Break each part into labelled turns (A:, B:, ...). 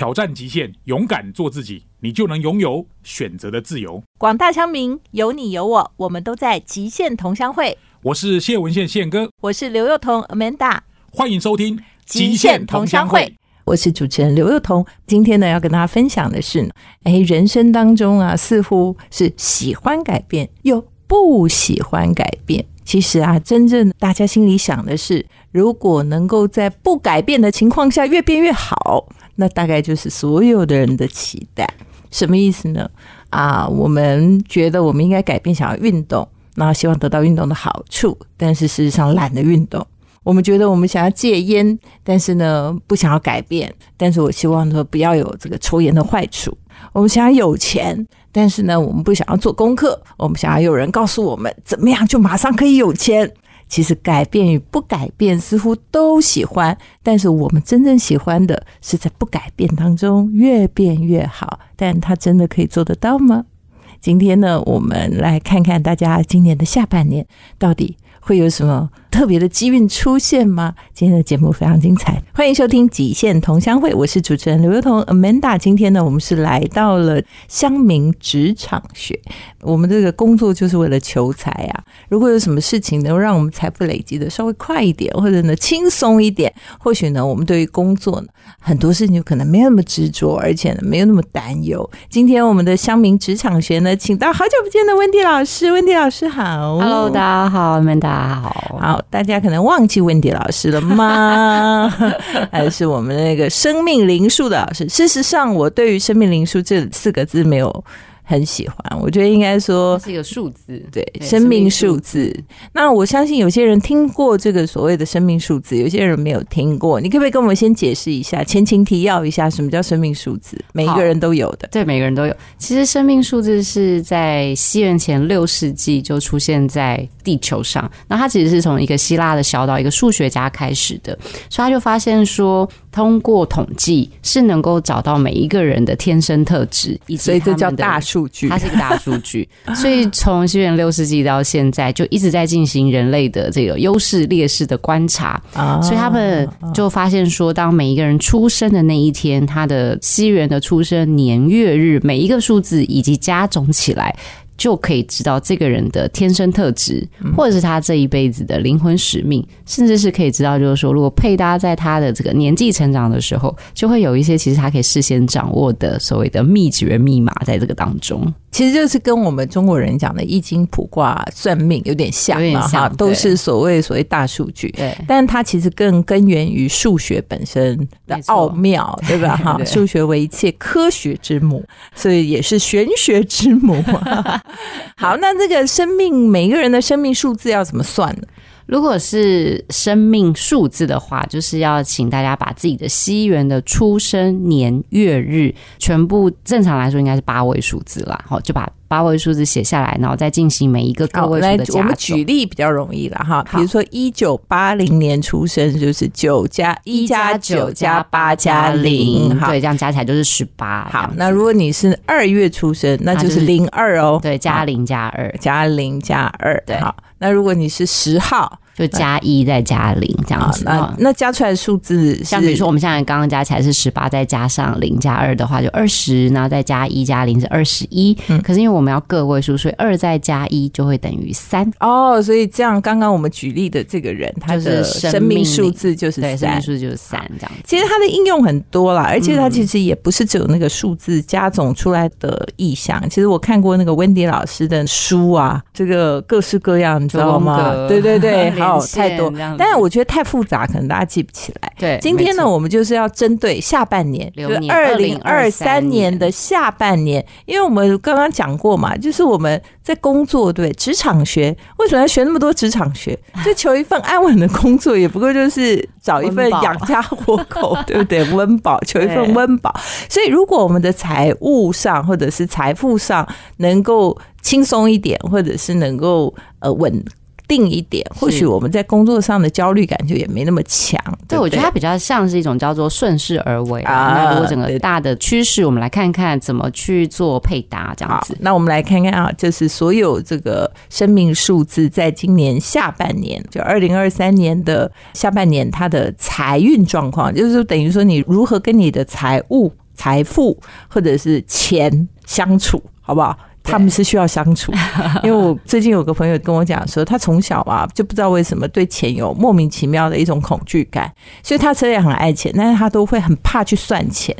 A: 挑战极限，勇敢做自己，你就能拥有选择的自由。
B: 广大乡民，有你有我，我们都在极限同乡会。
A: 我是谢文宪宪哥，
B: 我是刘幼彤 Amanda，
A: 欢迎收听《
B: 极限同乡会》。我是主持人刘幼彤，今天呢要跟大家分享的是，哎，人生当中啊，似乎是喜欢改变又不喜欢改变。其实啊，真正大家心里想的是，如果能够在不改变的情况下越变越好，那大概就是所有的人的期待。什么意思呢？啊，我们觉得我们应该改变，想要运动，然后希望得到运动的好处，但是事实上懒得运动。我们觉得我们想要戒烟，但是呢不想要改变，但是我希望说不要有这个抽烟的坏处。我们想要有钱，但是呢我们不想要做功课，我们想要有人告诉我们怎么样就马上可以有钱。其实改变与不改变似乎都喜欢，但是我们真正喜欢的是在不改变当中越变越好。但它真的可以做得到吗？今天呢，我们来看看大家今年的下半年到底。会有什么特别的机运出现吗？今天的节目非常精彩，欢迎收听《极限同乡会》，我是主持人刘幼彤 Amanda。今天呢，我们是来到了乡民职场学，我们这个工作就是为了求财啊。如果有什么事情能够让我们财富累积的稍微快一点，或者呢轻松一点，或许呢，我们对于工作呢很多事情就可能没有那么执着，而且呢没有那么担忧。今天我们的乡民职场学呢，请到好久不见的温迪老师，温迪老师好
C: ，Hello，大家好，Amanda。大家好，
B: 大家可能忘记温迪老师了吗？还是我们那个生命灵数的老师？事实上，我对于生命灵数这四个字没有。很喜欢，我觉得应该说
C: 是一个数字，
B: 对，生命数字。那我相信有些人听过这个所谓的生命数字，有些人没有听过。你可不可以跟我们先解释一下，前情提要一下，什么叫生命数字？每一个人都有的，
C: 对，每个人都有。其实生命数字是在西元前六世纪就出现在地球上，那它其实是从一个希腊的小岛一个数学家开始的，所以他就发现说。通过统计是能够找到每一个人的天生特质，
B: 所以这叫大数据。
C: 它是一个大数据，所以从西元六世纪到现在，就一直在进行人类的这个优势劣势的观察。所以他们就发现说，当每一个人出生的那一天，他的西元的出生年月日每一个数字以及加总起来。就可以知道这个人的天生特质，或者是他这一辈子的灵魂使命，甚至是可以知道，就是说，如果配搭在他的这个年纪成长的时候，就会有一些其实他可以事先掌握的所谓的秘诀密码在这个当中。
B: 其实就是跟我们中国人讲的易经卜卦算命有点像嘛，哈，都是所谓所谓大数据。
C: 对，
B: 但它其实更根源于数学本身的奥妙，对吧？哈，数学为一切科学之母，所以也是玄学之母。好，那这个生命，每个人的生命数字要怎么算呢？
C: 如果是生命数字的话，就是要请大家把自己的西元的出生年月日全部，正常来说应该是八位数字啦。好，就把八位数字写下来，然后再进行每一个个位数的加
B: 我们举例比较容易了哈。比如说一九八零年出生，就是九加一加九加八加零，
C: 对，这样加起来就是十八。
B: 好，那如果你是二月出生，那就是零二哦，
C: 对，加零加二，
B: 加零加二，对，好。那如果你是十号，
C: 就加一再加零这样子。
B: 那那加出来的数字，
C: 像比如说我们现在刚刚加起来是十八，再加上零加二的话就二十，然后再加一加零是二十一。可是因为我们要个位数，所以二再加一就会等于三。
B: 哦，所以这样刚刚我们举例的这个人，他的生命数字就是三，
C: 生命数字就是三这样。
B: 其实它的应用很多啦，而且它其实也不是只有那个数字加总出来的意象。其实我看过那个温迪老师的书啊，这个各式各样。你知道吗？对对对，好太多，但是我觉得太复杂，可能大家记不起来。
C: 对，
B: 今天呢，我们就是要针对下半年，就二零二三年的下半年，因为我们刚刚讲过嘛，就是我们在工作，对职场学，为什么要学那么多职场学？就求一份安稳的工作，也不过就是找一份养家活口，对不对？温饱，求一份温饱。所以，如果我们的财务上或者是财富上能够。轻松一点，或者是能够呃稳定一点，或许我们在工作上的焦虑感就也没那么强。对，
C: 我觉得它比较像是一种叫做顺势而为啊。那如果整个大的趋势，我们来看看怎么去做配搭这样子。
B: 那我们来看看啊，就是所有这个生命数字，在今年下半年，就二零二三年的下半年，它的财运状况，就是等于说你如何跟你的财务。财富或者是钱相处，好不好？他们是需要相处，因为我最近有个朋友跟我讲说，他从小啊就不知道为什么对钱有莫名其妙的一种恐惧感，所以他虽然很爱钱，但是他都会很怕去算钱。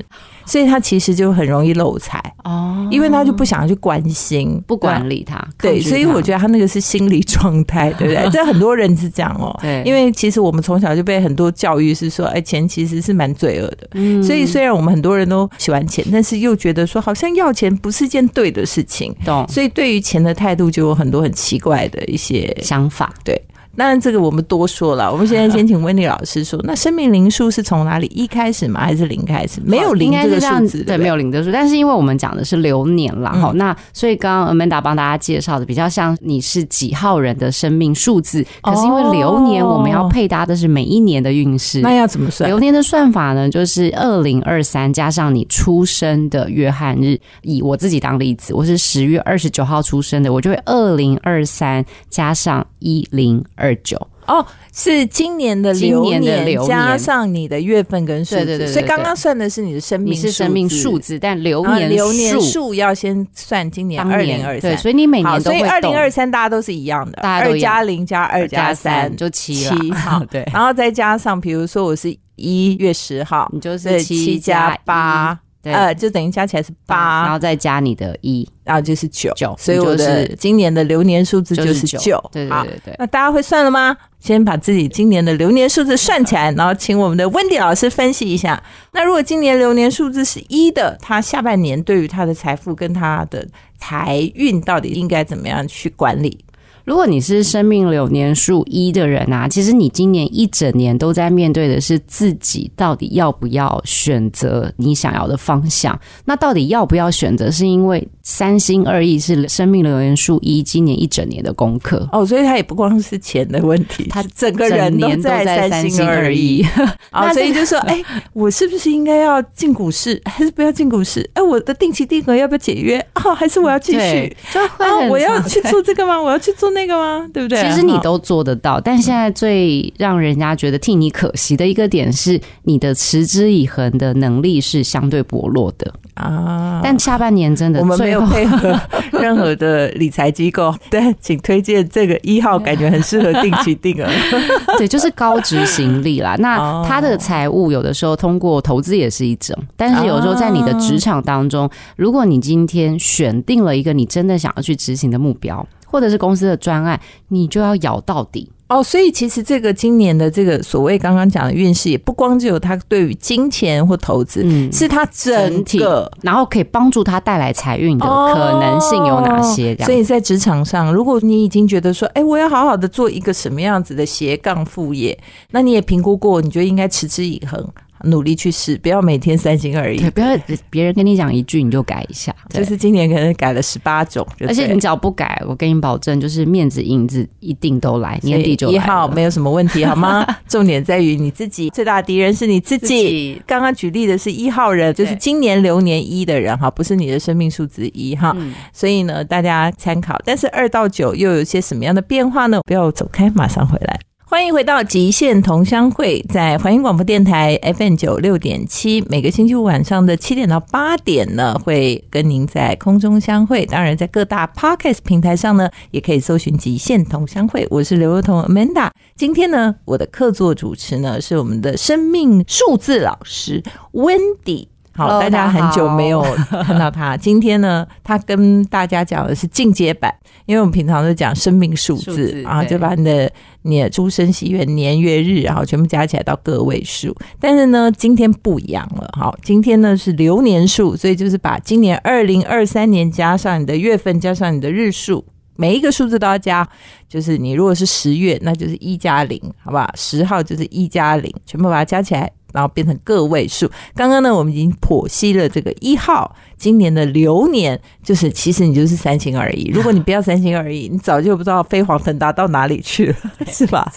B: 所以他其实就很容易漏财哦，因为他就不想要去关心、
C: 不管理他。
B: 对，所以我觉得他那个是心理状态，对不对？这很多人是这样哦。
C: 对，
B: 因为其实我们从小就被很多教育是说，哎，钱其实是蛮罪恶的。嗯，所以虽然我们很多人都喜欢钱，但是又觉得说好像要钱不是件对的事情。
C: 懂。
B: 所以对于钱的态度就有很多很奇怪的一些
C: 想法。
B: 对。当然，这个我们多说了。我们现在先请温妮老师说，那生命灵数是从哪里一开始吗？还是零开始？没有零这个数字，
C: 对，没有零的数。但是因为我们讲的是流年啦，好，那所以刚刚 Amanda 帮大家介绍的比较像你是几号人的生命数字。可是因为流年我们要配搭的是每一年的运势，
B: 那要怎么算？
C: 流年的算法呢，就是二零二三加上你出生的约翰日。以我自己当例子，我是十月二十九号出生的，我就会二零二三加上一零二九。
B: 哦，是今年的流年加上你的月份跟数字，所以刚刚算的是你的生命
C: 是生命数字，但流年
B: 流年数。要先算今年二零二三，
C: 所以你每年
B: 所以二零二三大家都是一样的，二加零加二加三。
C: 就七
B: 七 好对，然后再加上比如说我是一月十号，
C: 你就是
B: 七加八。呃，就等于加起来是八，
C: 然后再加你的一，
B: 然后就是九
C: 九，
B: 所以我的今年的流年数字就是九。
C: 对对对对，
B: 那大家会算了吗？先把自己今年的流年数字算起来，然后请我们的温迪老师分析一下。那如果今年流年数字是一的，他下半年对于他的财富跟他的财运到底应该怎么样去管理？
C: 如果你是生命流年数一的人啊，其实你今年一整年都在面对的是自己到底要不要选择你想要的方向。那到底要不要选择，是因为三心二意是生命流年数一今年一整年的功课
B: 哦。所以他也不光是钱的问题，他整个人都在三心二意啊。所以就说，哎，我是不是应该要进股市，还是不要进股市？哎，我的定期定额要不要解约？哦，还是我要继续？啊，我要去做这个吗？我要去做那？那个吗？对不对？
C: 其实你都做得到，但现在最让人家觉得替你可惜的一个点是，你的持之以恒的能力是相对薄弱的啊。但下半年真的，
B: 我们没有配合 任何的理财机构，对，请推荐这个一号，感觉很适合定期定额。
C: 对，就是高执行力啦。那他的财务有的时候通过投资也是一种，但是有时候在你的职场当中，如果你今天选定了一个你真的想要去执行的目标。或者是公司的专案，你就要咬到底
B: 哦。所以其实这个今年的这个所谓刚刚讲的运势，也不光只有他对于金钱或投资，嗯，是他整体，
C: 然后可以帮助他带来财运的可能性有哪些？
B: 所以在职场上，如果你已经觉得说，哎，我要好好的做一个什么样子的斜杠副业，那你也评估过，你觉得应该持之以恒。努力去试，不要每天三心二意。
C: 不要别人跟你讲一句你就改一下。
B: 就是今年可能改了十八种，
C: 而且你只要不改，我跟你保证，就是面子银子一定都来，年底就
B: 一号没有什么问题，好吗？重点在于你自己，最大的敌人是你自己。刚刚举例的是一号人，就是今年流年一的人哈，不是你的生命数字一哈，所以呢，大家参考。但是二到九又有些什么样的变化呢？不要走开，马上回来。欢迎回到极限同乡会，在环音广播电台 FM 九六点七，每个星期五晚上的七点到八点呢，会跟您在空中相会。当然，在各大 Podcast 平台上呢，也可以搜寻极限同乡会。我是刘若彤 Amanda，今天呢，我的客座主持呢是我们的生命数字老师 Wendy。好，大家很久没有看到他。今天呢，他跟大家讲的是进阶版，因为我们平常都讲生命数字，然后就把你的你的出生喜悦年月日，然后全部加起来到个位数。但是呢，今天不一样了。好，今天呢是流年数，所以就是把今年二零二三年加上你的月份，加上你的日数，每一个数字都要加。就是你如果是十月，那就是一加零，好不好？十号就是一加零，全部把它加起来。然后变成个位数。刚刚呢，我们已经剖析了这个一号今年的流年，就是其实你就是三心二意。如果你不要三心二意，你早就不知道飞黄腾达到哪里去了，是吧？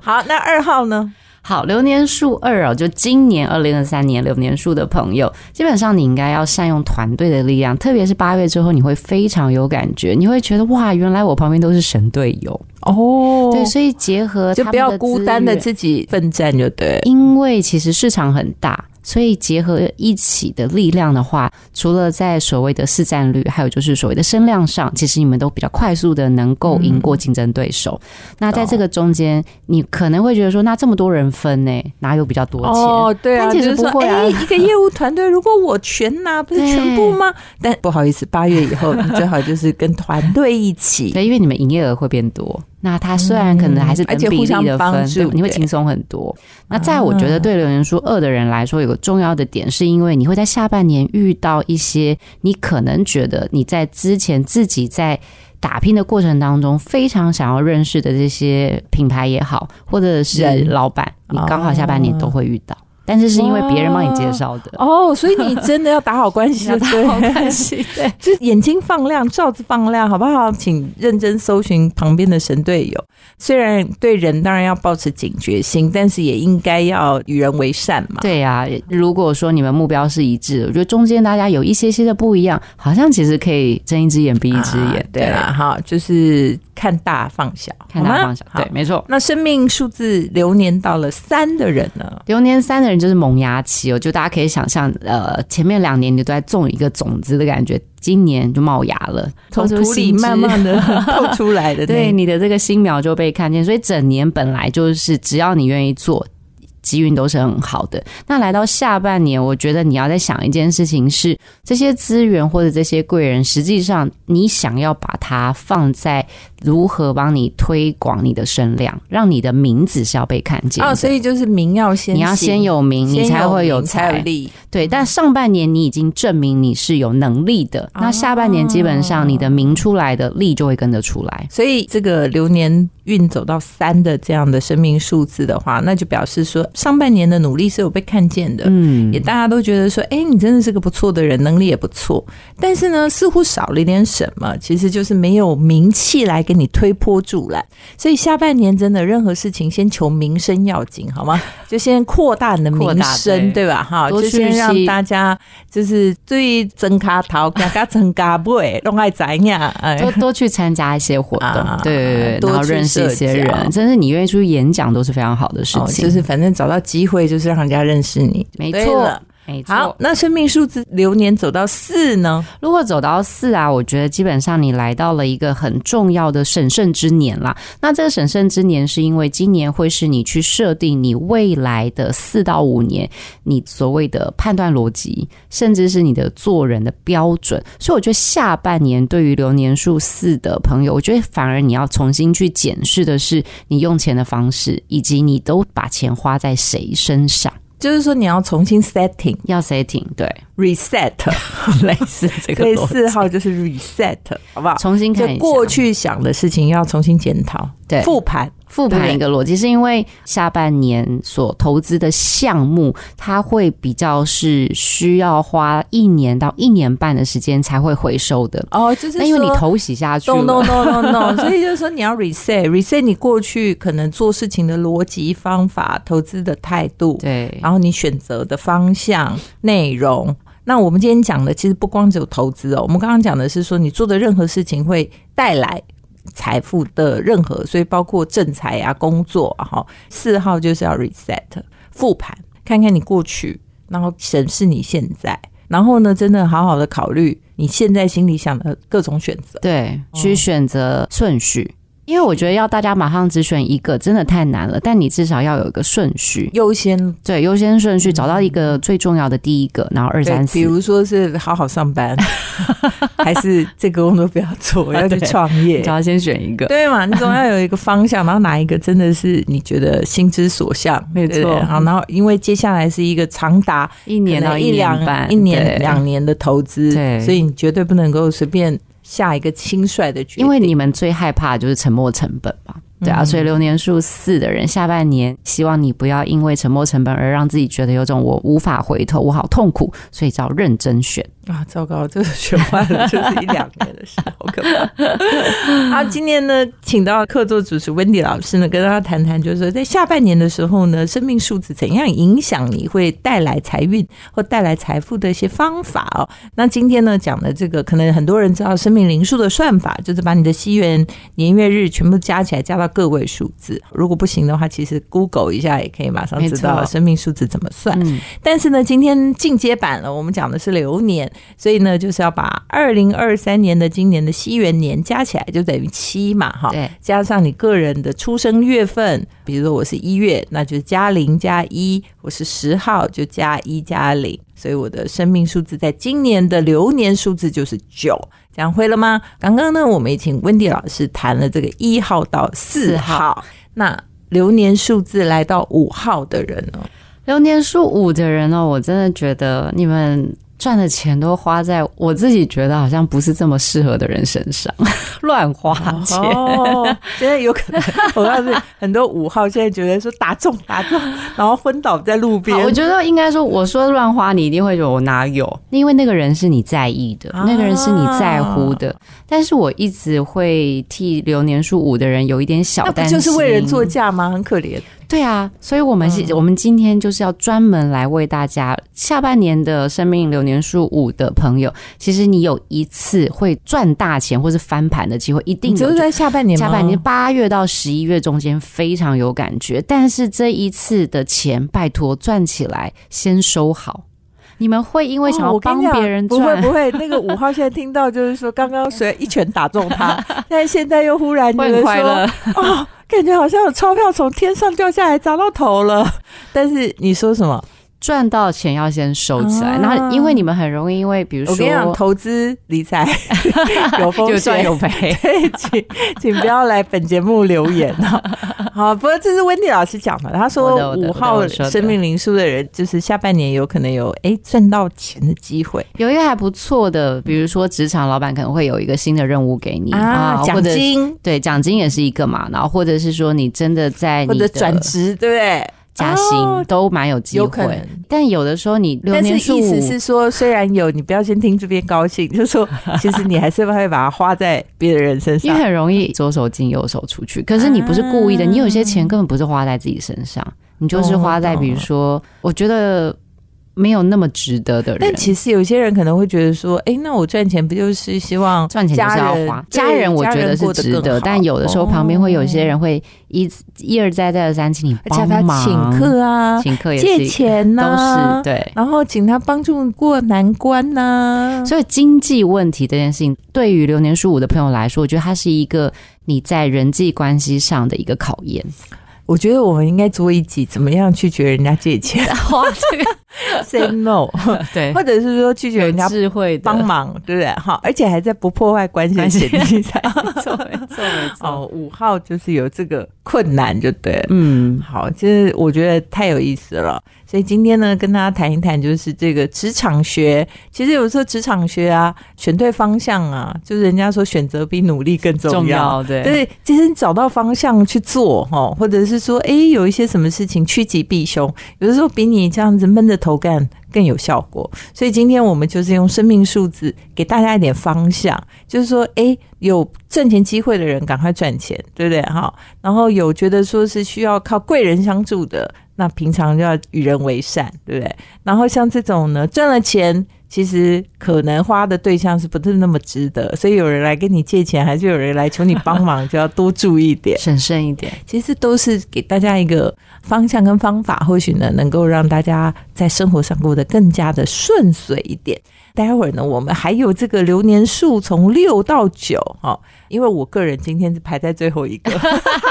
B: 好，那二号呢？
C: 好，流年数二哦，就今年二零二三年流年数的朋友，基本上你应该要善用团队的力量，特别是八月之后，你会非常有感觉，你会觉得哇，原来我旁边都是神队友哦。对，所以结合
B: 就不要孤单的自己奋战就对，
C: 因为其实市场很大。所以结合一起的力量的话，除了在所谓的市占率，还有就是所谓的声量上，其实你们都比较快速的能够赢过竞争对手。那在这个中间，你可能会觉得说，那这么多人分呢，哪有比较多钱？哦，
B: 对啊，
C: 但其实不会啊。
B: 一个业务团队，如果我全拿，不是全部吗？但不好意思，八月以后，你最好就是跟团队一起，
C: 对，因为你们营业额会变多。那他虽然可能还是等比例的分，对，你会轻松很多。那在我觉得对留言数二的人来说，有个重要的点，是因为你会在下半年遇到一些你可能觉得你在之前自己在打拼的过程当中非常想要认识的这些品牌也好，或者是老板，你刚好下半年都会遇到。但是是因为别人帮你介绍的
B: 哦，所以你真的要打好关系，要
C: 打好关系，对，
B: 就眼睛放亮，罩子放亮，好不好？请认真搜寻旁边的神队友。虽然对人当然要保持警觉心，但是也应该要与人为善嘛。
C: 对呀，如果说你们目标是一致，的，我觉得中间大家有一些些的不一样，好像其实可以睁一只眼闭一只眼。
B: 对啦，哈，就是看大放小，
C: 看大放小，对，没错。
B: 那生命数字流年到了三的人呢？
C: 流年三的人。就是萌芽期哦，就大家可以想象，呃，前面两年你都在种一个种子的感觉，今年就冒芽了，
B: 从土里慢慢的 透出来的，
C: 对，你的这个新苗就被看见，所以整年本来就是只要你愿意做。机运都是很好的。那来到下半年，我觉得你要在想一件事情是：这些资源或者这些贵人，实际上你想要把它放在如何帮你推广你的声量，让你的名字是要被看见
B: 哦。所以就是名要先，
C: 你要先有名，你才会有
B: 财力。
C: 对，但上半年你已经证明你是有能力的，那下半年基本上你的名出来的力就会跟着出来。
B: 所以这个流年运走到三的这样的生命数字的话，那就表示说。上半年的努力是有被看见的，嗯，也大家都觉得说，哎，你真的是个不错的人，能力也不错。但是呢，似乎少了一点什么，其实就是没有名气来给你推波助澜。所以下半年真的任何事情先求名声要紧，好吗？就先扩大你的名声，对吧？哈，就先让大家就是对增卡淘，加加增加倍，弄爱怎样？
C: 多多去参加一些活动，对对对，然后认识一些人，真是你愿意出去演讲都是非常好的事情。
B: 就是反正。找到机会就是让人家认识你，
C: 没错。
B: 好，那生命数字流年走到四呢？
C: 如果走到四啊，我觉得基本上你来到了一个很重要的审慎之年啦。那这个审慎之年，是因为今年会是你去设定你未来的四到五年，你所谓的判断逻辑，甚至是你的做人的标准。所以我觉得下半年对于流年数四的朋友，我觉得反而你要重新去检视的是你用钱的方式，以及你都把钱花在谁身上。
B: 就是说，你要重新 setting，
C: 要 setting，对
B: ，reset，
C: 类似这个。
B: 对，四号就是 reset，好不好？
C: 重新看
B: 过去想的事情，要重新检讨，
C: 对，
B: 复盘。
C: 复盘一个逻辑，是因为下半年所投资的项目，它会比较是需要花一年到一年半的时间才会回收的。
B: 哦，就是
C: 因为你投洗下去
B: ，no no no no no，所以就是说你要 reset reset 你过去可能做事情的逻辑方法、投资的态度，
C: 对，
B: 然后你选择的方向、内容。那我们今天讲的其实不光只有投资哦，我们刚刚讲的是说你做的任何事情会带来。财富的任何，所以包括正财啊、工作哈。四号就是要 reset 复盘，看看你过去，然后审视你现在，然后呢，真的好好的考虑你现在心里想的各种选择，
C: 对，去选择顺序。因为我觉得要大家马上只选一个，真的太难了。但你至少要有一个顺序，
B: 优先
C: 对优先顺序，找到一个最重要的第一个，然后二三四。
B: 比如说是好好上班，还是这个工作不要做，要去 创业，
C: 只要先选一个，
B: 对嘛？你总要有一个方向，然后哪一个真的是你觉得心之所向？
C: 没错。
B: 好，然后因为接下来是一个长达
C: 一年到一
B: 两一年两年的投资，所以你绝对不能够随便。下一个轻率的决定，
C: 因为你们最害怕就是沉没成本嘛，对啊，所以流年数四的人下半年希望你不要因为沉没成本而让自己觉得有种我无法回头，我好痛苦，所以要认真选。
B: 啊，糟糕，这个学坏了，就是一两年的事，好可怕。好，今天呢，请到客座主持 Wendy 老师呢，跟大家谈谈，就是说在下半年的时候呢，生命数字怎样影响你会带来财运或带来财富的一些方法哦。那今天呢，讲的这个，可能很多人知道生命灵数的算法，就是把你的西元年月日全部加起来，加到个位数字。如果不行的话，其实 Google 一下也可以马上知道生命数字怎么算。但是呢，今天进阶版了，我们讲的是流年。所以呢，就是要把二零二三年的今年的西元年加起来，就等于七嘛，哈。
C: 对。
B: 加上你个人的出生月份，比如说我是一月，那就加零加一；我是十号，就加一加零。所以我的生命数字在今年的流年数字就是九。讲会了吗？刚刚呢，我们也请温迪老师谈了这个一号到四号，那流年数字来到五号的人哦，
C: 流年数五的人哦，我真的觉得你们。赚的钱都花在我自己觉得好像不是这么适合的人身上，乱花钱。
B: 现在有可能，我告诉你，很多五号现在觉得说打中打中，然后昏倒在路边。
C: 我觉得应该说，我说乱花，你一定会觉得我哪有？因为那个人是你在意的，那个人是你在乎的。但是我一直会替流年数五的人有一点小担
B: 心，就是为人作嫁吗？很可怜。
C: 对啊，所以我们是，我们今天就是要专门来为大家下半年的生命流年数五的朋友，其实你有一次会赚大钱或是翻盘的机会，一定
B: 就是在下半年，
C: 下半年八月到十一月中间非常有感觉。但是这一次的钱，拜托赚起来先收好。你们会因为想要帮别人
B: 赚？不会不会，那个五号现在听到就是说，刚刚 谁一拳打中他，但现在又忽然觉得说，哦。感觉好像有钞票从天上掉下来砸到头了，但是你说什么？
C: 赚到钱要先收起来，然后因为你们很容易，因为比如说，
B: 我跟你讲，投资理财 有风险，
C: 有赚有赔，
B: 请请不要来本节目留言哦。好，不过这是温迪老师讲的，他说五号生命灵数的人，就是下半年有可能有哎赚到钱的机会，
C: 有一个还不错的，比如说职场老板可能会有一个新的任务给你
B: 啊，奖金，
C: 对，奖金也是一个嘛，然后或者是说你真的在
B: 或者转职，对不对？
C: 加薪都蛮有机会，但有的时候你
B: 但是意思是说，虽然有，你不要先听这边高兴，就是说，其实你还是会把它花在别的人身上，
C: 因为很容易左手进右手出去。可是你不是故意的，你有些钱根本不是花在自己身上，你就是花在比如说，我觉得。没有那么值得的人，
B: 但其实有些人可能会觉得说，哎，那我赚钱不就是希望
C: 赚钱就是要花家人？我觉得是值得，但有的时候旁边会有一些人会一一而再再而三请你帮忙，
B: 请客啊，
C: 请客也
B: 借钱
C: 呐，都是对，
B: 然后请他帮助过难关呐。
C: 所以经济问题这件事情，对于流年属五的朋友来说，我觉得它是一个你在人际关系上的一个考验。
B: 我觉得我们应该做一集，怎么样拒绝人家借钱？
C: 哇，这个
B: say no，
C: 对，
B: 或者是说拒绝人家
C: 智慧
B: 帮忙，对不对？好，而且还在不破坏关系的前提下，
C: 没错没错。
B: 哦，五号就是有这个困难，就对，
C: 嗯，
B: 好，其实我觉得太有意思了。所以今天呢，跟大家谈一谈，就是这个职场学。其实有时候职场学啊，选对方向啊，就是人家说选择比努力更重要。
C: 对，
B: 对，其实你找到方向去做哈，或者是说，哎，有一些什么事情趋吉避凶，有的时候比你这样子闷着头干更有效果。所以今天我们就是用生命数字给大家一点方向，就是说，哎，有挣钱机会的人赶快赚钱，对不对？哈，然后有觉得说是需要靠贵人相助的。那平常就要与人为善，对不对？然后像这种呢，赚了钱，其实可能花的对象是不是那么值得？所以有人来跟你借钱，还是有人来求你帮忙，就要多注意点，
C: 审慎一点。
B: 其实都是给大家一个方向跟方法，或许呢，能够让大家在生活上过得更加的顺遂一点。待会儿呢，我们还有这个流年数从六到九哈，因为我个人今天是排在最后一个，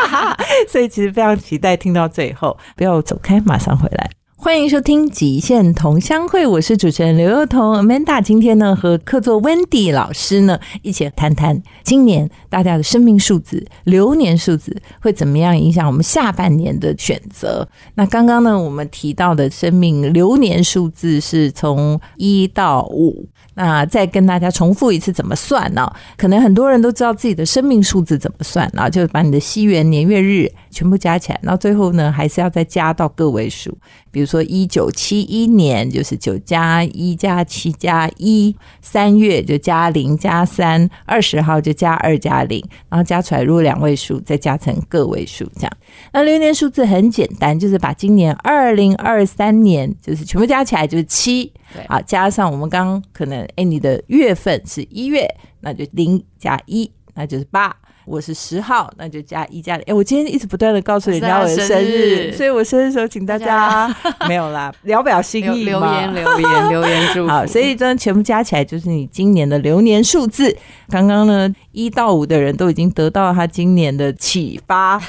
B: 所以其实非常期待听到最后。不要走开，马上回来。欢迎收听《极限同乡会》，我是主持人刘幼彤 Amanda。今天呢，和客座 Wendy 老师呢一起谈谈今年大家的生命数字、流年数字会怎么样影响我们下半年的选择。那刚刚呢，我们提到的生命流年数字是从一到五。那再跟大家重复一次怎么算呢？可能很多人都知道自己的生命数字怎么算，然后就把你的西元年月日全部加起来，那最后呢还是要再加到个位数。比如说。说一九七一年就是九加一加七加一，三月就加零加三，二十号就加二加零，然后加出来如果两位数，再加成个位数这样。那流年数字很简单，就是把今年二零二三年就是全部加起来就是七，啊，加上我们刚刚可能哎你的月份是一月，那就零加一，那就是八。我是十号，那就加一加零。哎，我今天一直不断的告诉人家我的生日，所以我生日时候请大家 没有啦，聊表心意
C: 留言留言留言祝福。
B: 好，所以真的全部加起来就是你今年的流年数字。刚刚呢，一到五的人都已经得到他今年的启发。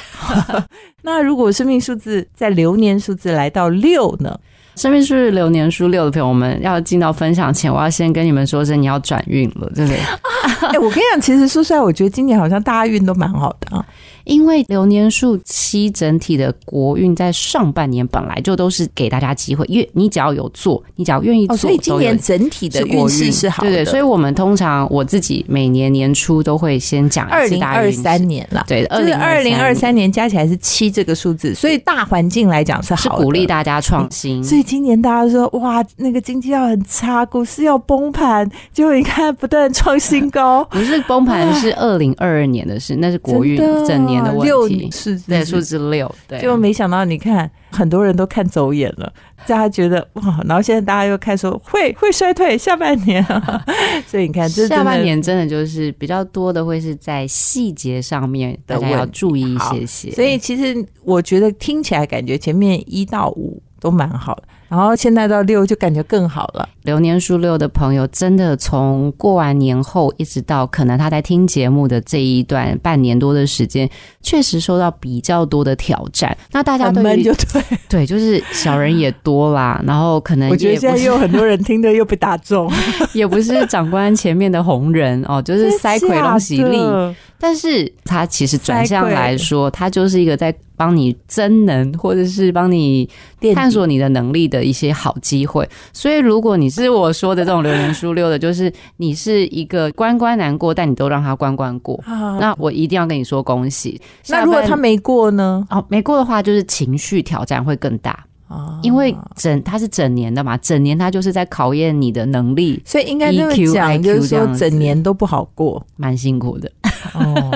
B: 那如果生命数字在流年数字来到六呢？
C: 生命数流年数六的朋友，我们要进到分享前，我要先跟你们说声，你要转运了，对不对？
B: 哎，我跟你讲，其实说出来，我觉得今年好像大家运都蛮好的啊。
C: 因为流年数七整体的国运在上半年本来就都是给大家机会，因为你只要有做，你只要愿意做，
B: 所以今年整体的运势是好
C: 的。对对，所以我们通常我自己每年年初都会先讲
B: 二零二三年了，
C: 对，
B: 就是二零二三年加起来是七这个数字，所以大环境来讲是好，
C: 是鼓励大家创新。
B: 所以今年大家说哇，那个经济要很差，股市要崩盘，结果你看不断创新高，
C: 不是崩盘，是二零二二年的事，那是国运整年的问题。
B: 是
C: 对数字六，对，
B: 就没想到你看很多人都看走眼了，大家觉得哇，然后现在大家又看说会会衰退下半年，所以你看这
C: 下半年真的就是比较多的会是在细节上面大家要注意一些些，
B: 所以其实我觉得听起来感觉前面一到五都蛮好的。然后现在到六就感觉更好了。
C: 流年数六的朋友，真的从过完年后一直到可能他在听节目的这一段半年多的时间，确实受到比较多的挑战。那大家
B: 闷就对
C: 对，就是小人也多啦。然后可能
B: 我觉得现在又很多人听的又被打中，
C: 也不是长官前面的红人哦，就是塞奎隆喜利。但是他其实转向来说，他就是一个在帮你增能，或者是帮你探索你的能力的一些好机会。所以，如果你是我说的这种流年书六的，就是你是一个关关难过，但你都让他关关过，那我一定要跟你说恭喜。
B: 那如果他没过呢？
C: 哦，没过的话，就是情绪挑战会更大。因为整它是整年的嘛，整年它就是在考验你的能力，
B: 所以应该这么讲，就是说整年都不好过，
C: 蛮辛苦的。
B: 哦，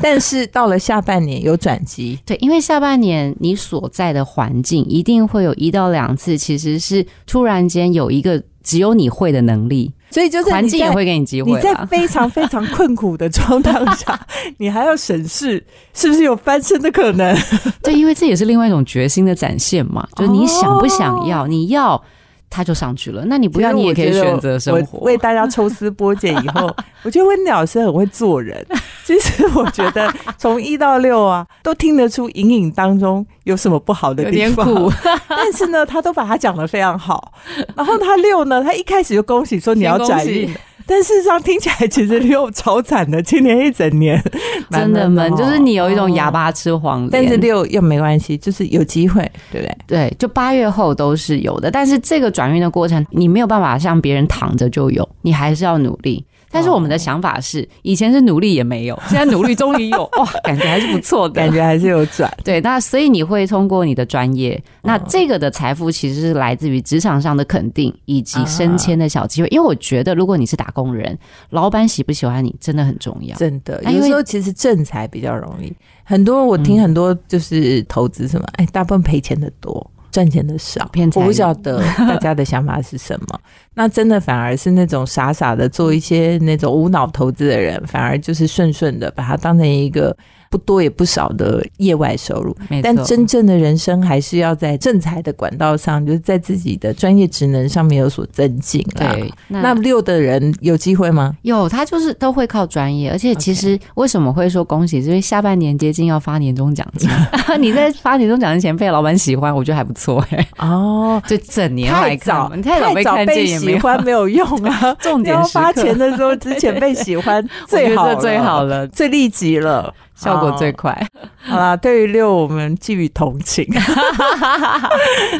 B: 但是到了下半年有转机，
C: 对，因为下半年你所在的环境一定会有一到两次，其实是突然间有一个只有你会的能力。
B: 所以就是
C: 环境也会给你机会。
B: 你在非常非常困苦的状态下，你还要审视是不是有翻身的可能？
C: 对，因为这也是另外一种决心的展现嘛。就是你想不想要，你要。他就上去了，那你不要，你也可以选择生活。
B: 为大家抽丝剥茧以后，我觉得温老师很会做人。其实我觉得从一到六啊，都听得出隐隐当中有什么不好的地方。但是呢，他都把他讲的非常好。然后他六呢，他一开始就恭喜说你要转运。但事实上听起来其实六超惨的，今年一整年
C: 真的闷，就是你有一种哑巴吃黄连。
B: 但是六又没关系，就是有机会，对不对？
C: 对，就八月后都是有的。但是这个转运的过程，你没有办法像别人躺着就有，你还是要努力。但是我们的想法是，以前是努力也没有，现在努力终于有，哇，感觉还是不错的，
B: 感觉还是有转。
C: 对，那所以你会通过你的专业，那这个的财富其实是来自于职场上的肯定以及升迁的小机会。因为我觉得，如果你是打工人，老板喜不喜欢你真的很重要。
B: 真的，有时候其实正财比较容易。很多我听很多就是投资什么，哎，大部分赔钱的多。赚钱的少，我不晓得大家的想法是什么。那真的反而是那种傻傻的做一些那种无脑投资的人，反而就是顺顺的把它当成一个。不多也不少的业外收入，但真正的人生还是要在正财的管道上，就是在自己的专业职能上面有所增进。对，那六的人有机会吗？
C: 有，他就是都会靠专业，而且其实为什么会说恭喜？因为下半年接近要发年终奖金，你在发年终奖金前被老板喜欢，我觉得还不错哎。哦，就整年
B: 太早，太早被看见也喜欢没有用啊。重点发钱的时候之前被喜欢最 好
C: 最好了，
B: 最立即了。
C: 效果最快，
B: 好啦，对于六，我们寄予同情。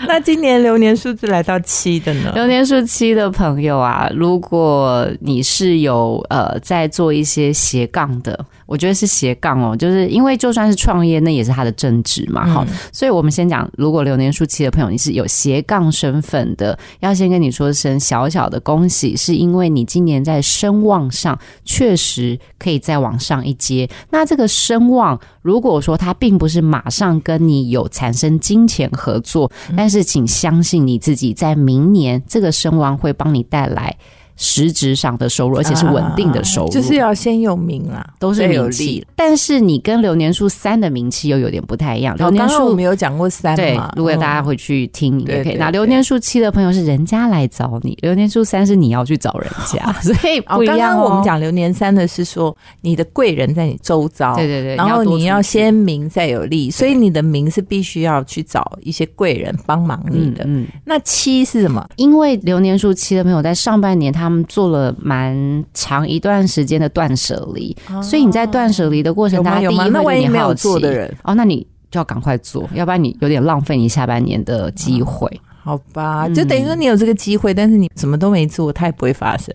B: 那今年流年数字来到七的呢？
C: 流年数七的朋友啊，如果你是有呃在做一些斜杠的，我觉得是斜杠哦，就是因为就算是创业，那也是他的正职嘛。好，所以我们先讲，如果流年数期的朋友你是有斜杠身份的，要先跟你说声小小的恭喜，是因为你今年在声望上确实可以再往上一阶。那这个声望，如果说它并不是马上跟你有产生金钱合作，但是请相信你自己，在明年这个声望会帮你带来。实质上的收入，而且是稳定的收入，
B: 就是要先有名啊，
C: 都是名气。但是你跟流年数三的名气又有点不太一样。流年数
B: 我们有讲过三
C: 对，如果大家会去听，也可以。那流年数七的朋友是人家来找你，流年数三是你要去找人家，所以不一样。刚
B: 刚我们讲流年三的是说你的贵人在你周遭，
C: 对对对，
B: 然后你要先名再有利，所以你的名是必须要去找一些贵人帮忙你的。嗯，那七是什么？
C: 因为流年数七的朋友在上半年他。他们做了蛮长一段时间的断舍离，所以你在断舍离的过程，当中第一
B: 那万一
C: 没
B: 有做的人？
C: 哦，那你就要赶快做，要不然你有点浪费你下半年的机会。
B: 好吧，就等于说你有这个机会，但是你什么都没做，它也不会发生。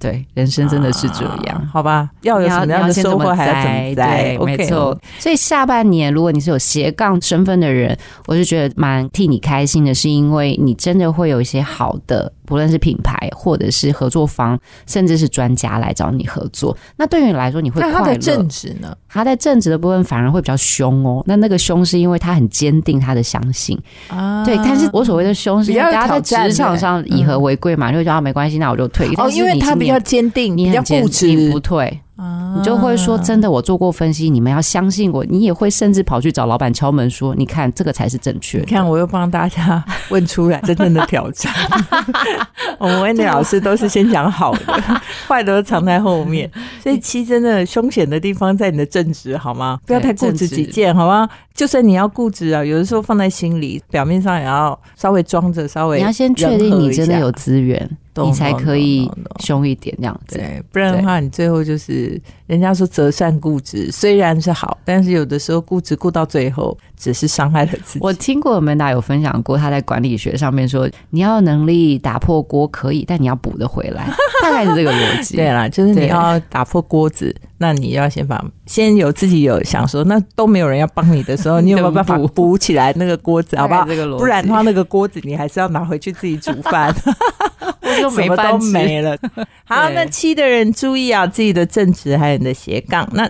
C: 对，人生真的是这样，
B: 好吧？要有什么样的收获，还要怎么栽？
C: 没错。所以下半年，如果你是有斜杠身份的人，我就觉得蛮替你开心的，是因为你真的会有一些好的。不论是品牌，或者是合作方，甚至是专家来找你合作，那对于你来说，你会快乐。他
B: 的正直呢？
C: 他在正直的部分反而会比较凶哦。那那个凶是因为他很坚定他的相信啊。对，但是我所谓的凶是大家在职场上以和为贵嘛，就叫他没关系，那我就退。
B: 哦，因为他比较坚定，你要固执，
C: 不退。你就会说，真的，我做过分析，你们要相信我。你也会甚至跑去找老板敲门说，你看这个才是正确。你
B: 看，我又帮大家 问出来真正的挑战。我们温迪老师都是先讲好的，坏的都藏在后面。所以七真的凶险的地方在你的正直，好吗？不要太固执己见，好吗？就算你要固执啊，有的时候放在心里，表面上也要稍微装着，稍微
C: 你要先确定你真的有资源。你才可以凶一点这样子，
B: 对，不然的话，你最后就是人家说择善固执，虽然是好，但是有的时候固执固到最后，只是伤害了自己。
C: 我听过门达有分享过，他在管理学上面说，你要能力打破锅可以，但你要补得回来，大概是这个逻辑。
B: 对啦，就是你要打破锅子，那你要先把先有自己有想说，那都没有人要帮你的时候，你有没有办法补起来那个锅子？好不好？不然的话，那个锅子你还是要拿回去自己煮饭。什么都没了。好，那七的人注意啊，自己的正直还有你的斜杠。那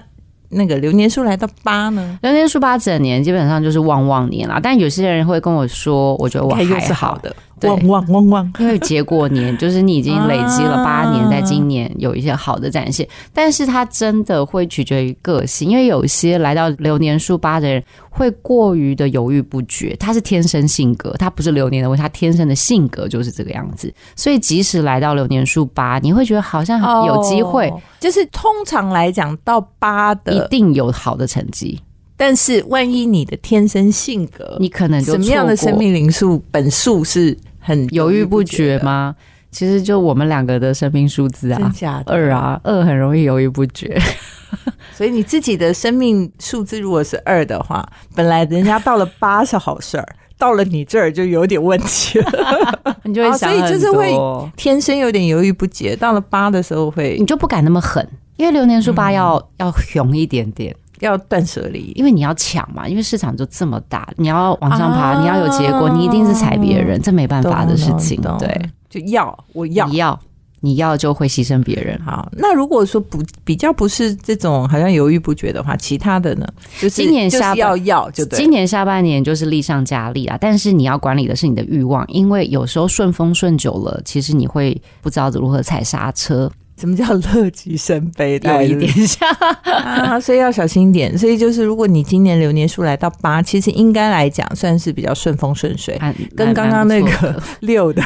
B: 那个流年数来到八呢？
C: 流年数八整年基本上就是旺旺年啦。但有些人会跟我说，我觉得我还
B: 好的。旺旺旺旺，
C: 因为结果年，就是你已经累积了八年，在今年有一些好的展现。但是它真的会取决于个性，因为有些来到流年数八的人会过于的犹豫不决，他是天生性格，他不是流年的问题，他天生的性格就是这个样子。所以即使来到流年数八，你会觉得好像有机会，
B: 就是通常来讲到八的
C: 一定有好的成绩。
B: 但是万一你的天生性格，
C: 你可能
B: 什么样的生命灵数本数是？很
C: 犹豫不决吗？其实就我们两个的生命数字啊，二啊，二很容易犹豫不决。
B: 所以你自己的生命数字如果是二的话，本来人家到了八是好事儿，到了你这儿就有点问题了。
C: 你就会想，
B: 所以就是会天生有点犹豫不决。到了八的时候会，
C: 你就不敢那么狠，因为流年数八要要雄一点点。
B: 要断舍离，
C: 因为你要抢嘛，因为市场就这么大，你要往上爬，你要有结果，你一定是踩别人，这没办法的事情。对，
B: 就要我要
C: 你要你要就会牺牲别人。
B: 好，那如果说不比较不是这种好像犹豫不决的话，其他的呢？就是
C: 今年下
B: 要要就
C: 今年下半年就是力上加力啊，但是你要管理的是你的欲望，因为有时候顺风顺久了，其实你会不知道如何踩刹车。
B: 什么叫乐极生悲？
C: 有一点像
B: 啊，所以要小心一点。所以就是，如果你今年流年数来到八，其实应该来讲算是比较顺风顺水，跟刚刚那个 六的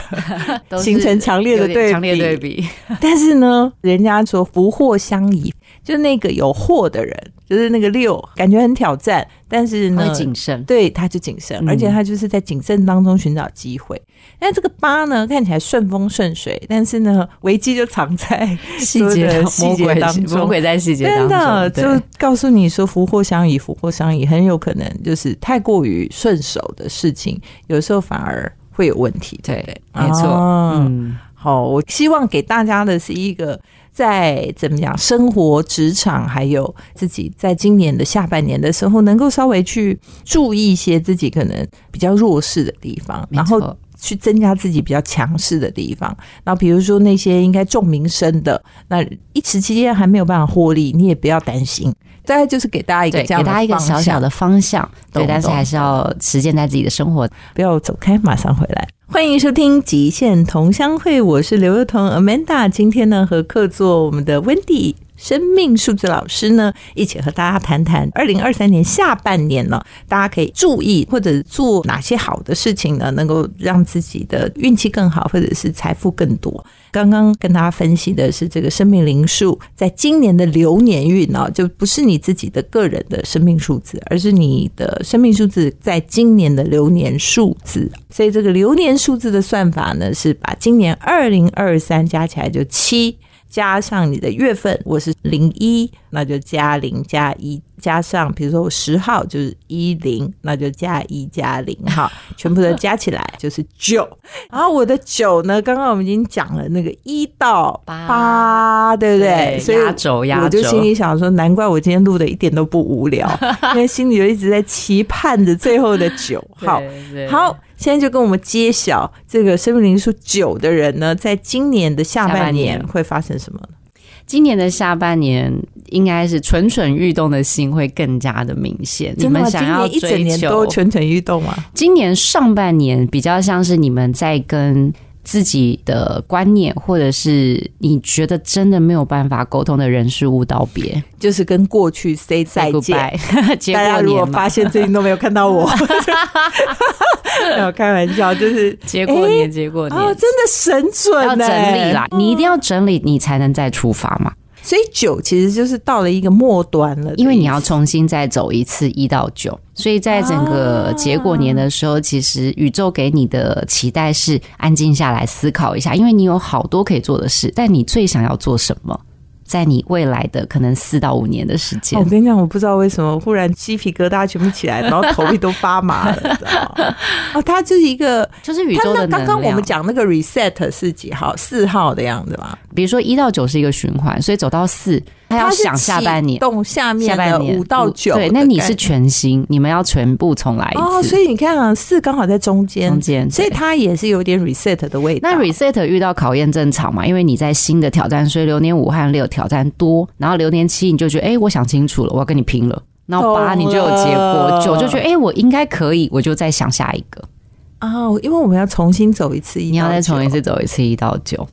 B: 形成强烈的对
C: 比。对比。
B: 但是呢，人家说福祸相依，就那个有祸的人。就是那个六，感觉很挑战，但是呢，
C: 谨慎，
B: 对，他就谨慎，而且他就是在谨慎当中寻找机会。但这个八呢，看起来顺风顺水，但是呢，危机就藏在
C: 细节细节当中，魔鬼在细节当中，真的
B: 就告诉你说，福祸相依，福祸相依，很有可能就是太过于顺手的事情，有时候反而会有问题，对，
C: 没错，嗯。
B: 好，我希望给大家的是一个在怎么讲生活、职场，还有自己在今年的下半年的时候，能够稍微去注意一些自己可能比较弱势的地方，然后去增加自己比较强势的地方。然后比如说那些应该重民生的，那一时期间还没有办法获利，你也不要担心。大概就是给大家一个这样
C: 给大家一个小小的方向，对，但是还是要实践在自己的生活，
B: 不要走开，马上回来。欢迎收听《极限同乡会》，我是刘幼彤 Amanda。今天呢，和客座我们的 Wendy 生命数字老师呢，一起和大家谈谈二零二三年下半年呢，大家可以注意或者做哪些好的事情呢，能够让自己的运气更好，或者是财富更多。刚刚跟大家分析的是这个生命灵数，在今年的流年运呢，就不是你自己的个人的生命数字，而是你的生命数字在今年的流年数字。所以这个流年数字的算法呢，是把今年二零二三加起来就七。加上你的月份，我是零一，那就加零加一，加上比如说我十号就是一零，那就加一加零哈，全部都加起来就是九。然后我的九呢，刚刚我们已经讲了那个一到八，对不对？
C: 所以压轴压轴，
B: 我就心里想说，难怪我今天录的一点都不无聊，因为心里就一直在期盼着最后的九。号，好。现在就跟我们揭晓，这个生命灵数九的人呢，在今年的下半年会发生什么？
C: 今年的下半年应该是蠢蠢欲动的心会更加的明显。你们想要
B: 一整年都蠢蠢欲动吗？
C: 今年上半年比较像是你们在跟。自己的观念，或者是你觉得真的没有办法沟通的人事物道别，
B: 就是跟过去 say 再见。大家如果发现最近都没有看到我，没有开玩笑，就是
C: 结果年，结果年，
B: 真的神准，
C: 要整理啦，你一定要整理，你才能再出发嘛。
B: 所以九其实就是到了一个末端了，
C: 因为你要重新再走一次一到九，所以在整个结果年的时候，其实宇宙给你的期待是安静下来思考一下，因为你有好多可以做的事，但你最想要做什么？在你未来的可能四到五年的时间，
B: 我跟你讲，我不知道为什么忽然鸡皮疙瘩全部起来，然后头皮都发麻了，知道吗？哦，它就是一个，
C: 就是宇宙的
B: 刚刚我们讲那个 reset 是几号？四号的样子吧？
C: 比如说一到九是一个循环，所以走到四。他要想下半年
B: 动下面的五到九，
C: 对，那你是全新，你们要全部重来一
B: 次。所以你看啊，四刚好在中间，
C: 中间，
B: 所以它也是有点 reset 的味
C: 道。那 reset 遇到考验正常嘛？因为你在新的挑战，所以流年五和六挑战多，然后流年七你就觉得，哎，我想清楚了，我要跟你拼了。然后八你就有结果，九就觉得，哎，我应该可以，我就再想下一个
B: 啊。因为我们要重新走一次一，
C: 你要再重一次走一次一到九。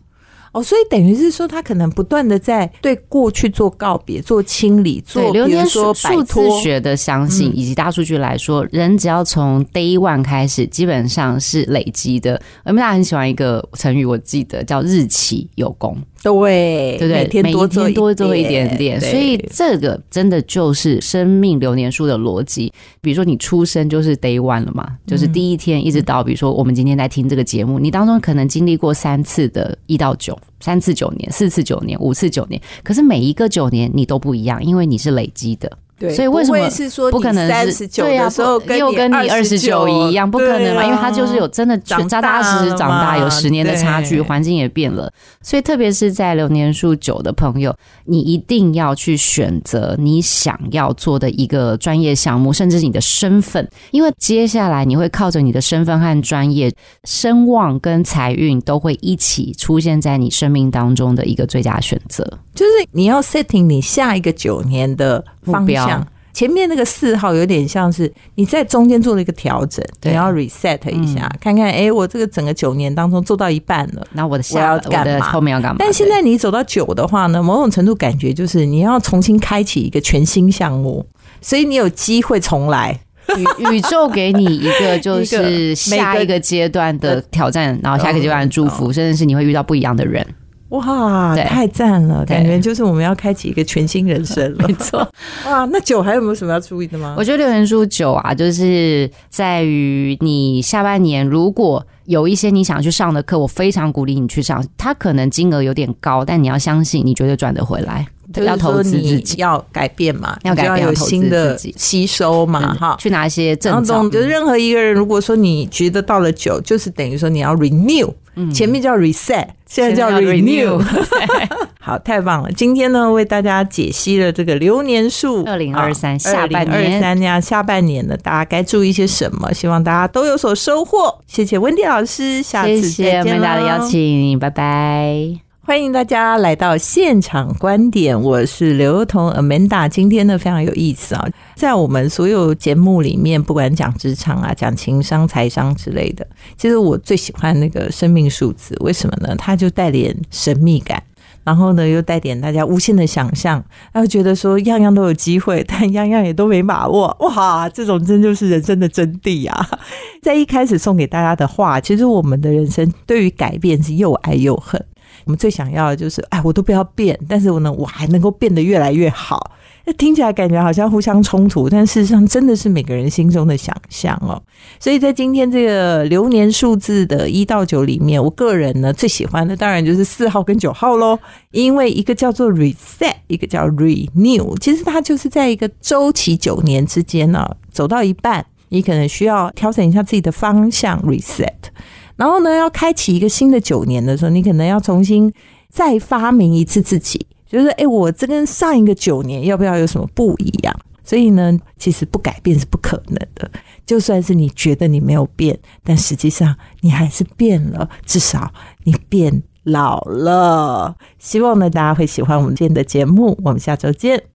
B: 哦，所以等于是说，他可能不断的在对过去做告别、做清理、做
C: 流年
B: 说
C: 数字学的相信，以及大数据来说，人只要从 day one 开始，基本上是累积的。我们大家很喜欢一个成语，我记得叫“日期有功”。
B: 对，
C: 对对？
B: 每天多
C: 做一点点，所以这个真的就是生命流年数的逻辑。比如说，你出生就是 day one 了嘛，就是第一天一直到，比如说我们今天在听这个节目，你当中可能经历过三次的一到九，三次九年，四次九年，五次九年，可是每一个九年你都不一样，因为你是累积的。所以为什么
B: 是说
C: 不可能
B: 是对呀？
C: 又跟你二十九一样，不可能嘛？因为他就是有真的长
B: 扎
C: 扎实实长大，有十年的差距，环境也变了。所以特别是在流年数九的朋友，你一定要去选择你想要做的一个专业项目，甚至你的身份，因为接下来你会靠着你的身份和专业、声望跟财运都会一起出现在你生命当中的一个最佳选择。
B: 就是你要 setting 你下一个九年的方向。前面那个四号有点像是你在中间做了一个调整，你要 reset 一下，看看哎，我这个整个九年当中做到一半了，
C: 那我的下要干嘛？后面要干嘛？
B: 但现在你走到九的话呢，某种程度感觉就是你要重新开启一个全新项目，所以你有机会重来。
C: 宇 宇宙给你一个就是 下一个阶段的挑战，然后下一个阶段的祝福，甚至是你会遇到不一样的人。
B: 哇，太赞了！感觉就是我们要开启一个全新人生了。
C: 没错，
B: 哇，那酒还有没有什么要注意的吗？
C: 我觉得六元素酒啊，就是在于你下半年如果有一些你想去上的课，我非常鼓励你去上。它可能金额有点高，但你要相信，你绝对赚得回来。
B: 就是说你要改变嘛，
C: 要改变，
B: 有新的吸收嘛，哈，
C: 去拿一些正
B: 常。就任何一个人，如果说你觉得到了九，就是等于说你要 renew，前面叫 reset，现在叫 renew。好，太棒了！今天呢，为大家解析了这个流年数，
C: 二零二三下半年，
B: 二三年下半年呢，大家该注意些什么？希望大家都有所收获。谢谢温迪老师，下次
C: 谢谢
B: 温
C: 达的邀请，拜拜。
B: 欢迎大家来到现场观点，我是刘彤 Amanda。今天呢非常有意思啊，在我们所有节目里面，不管讲职场啊、讲情商、财商之类的，其实我最喜欢那个生命数字，为什么呢？它就带点神秘感，然后呢又带点大家无限的想象，然后觉得说样样都有机会，但样样也都没把握。哇，这种真就是人生的真谛啊！在一开始送给大家的话，其实我们的人生对于改变是又爱又恨。我们最想要的就是，哎，我都不要变，但是我呢，我还能够变得越来越好。那听起来感觉好像互相冲突，但事实上真的是每个人心中的想象哦。所以在今天这个流年数字的一到九里面，我个人呢最喜欢的当然就是四号跟九号喽，因为一个叫做 reset，一个叫 renew，其实它就是在一个周期九年之间呢，走到一半，你可能需要调整一下自己的方向，reset。然后呢，要开启一个新的九年的时候，你可能要重新再发明一次自己，就是哎，我这跟上一个九年要不要有什么不一样？所以呢，其实不改变是不可能的。就算是你觉得你没有变，但实际上你还是变了，至少你变老了。希望呢，大家会喜欢我们今天的节目，我们下周见。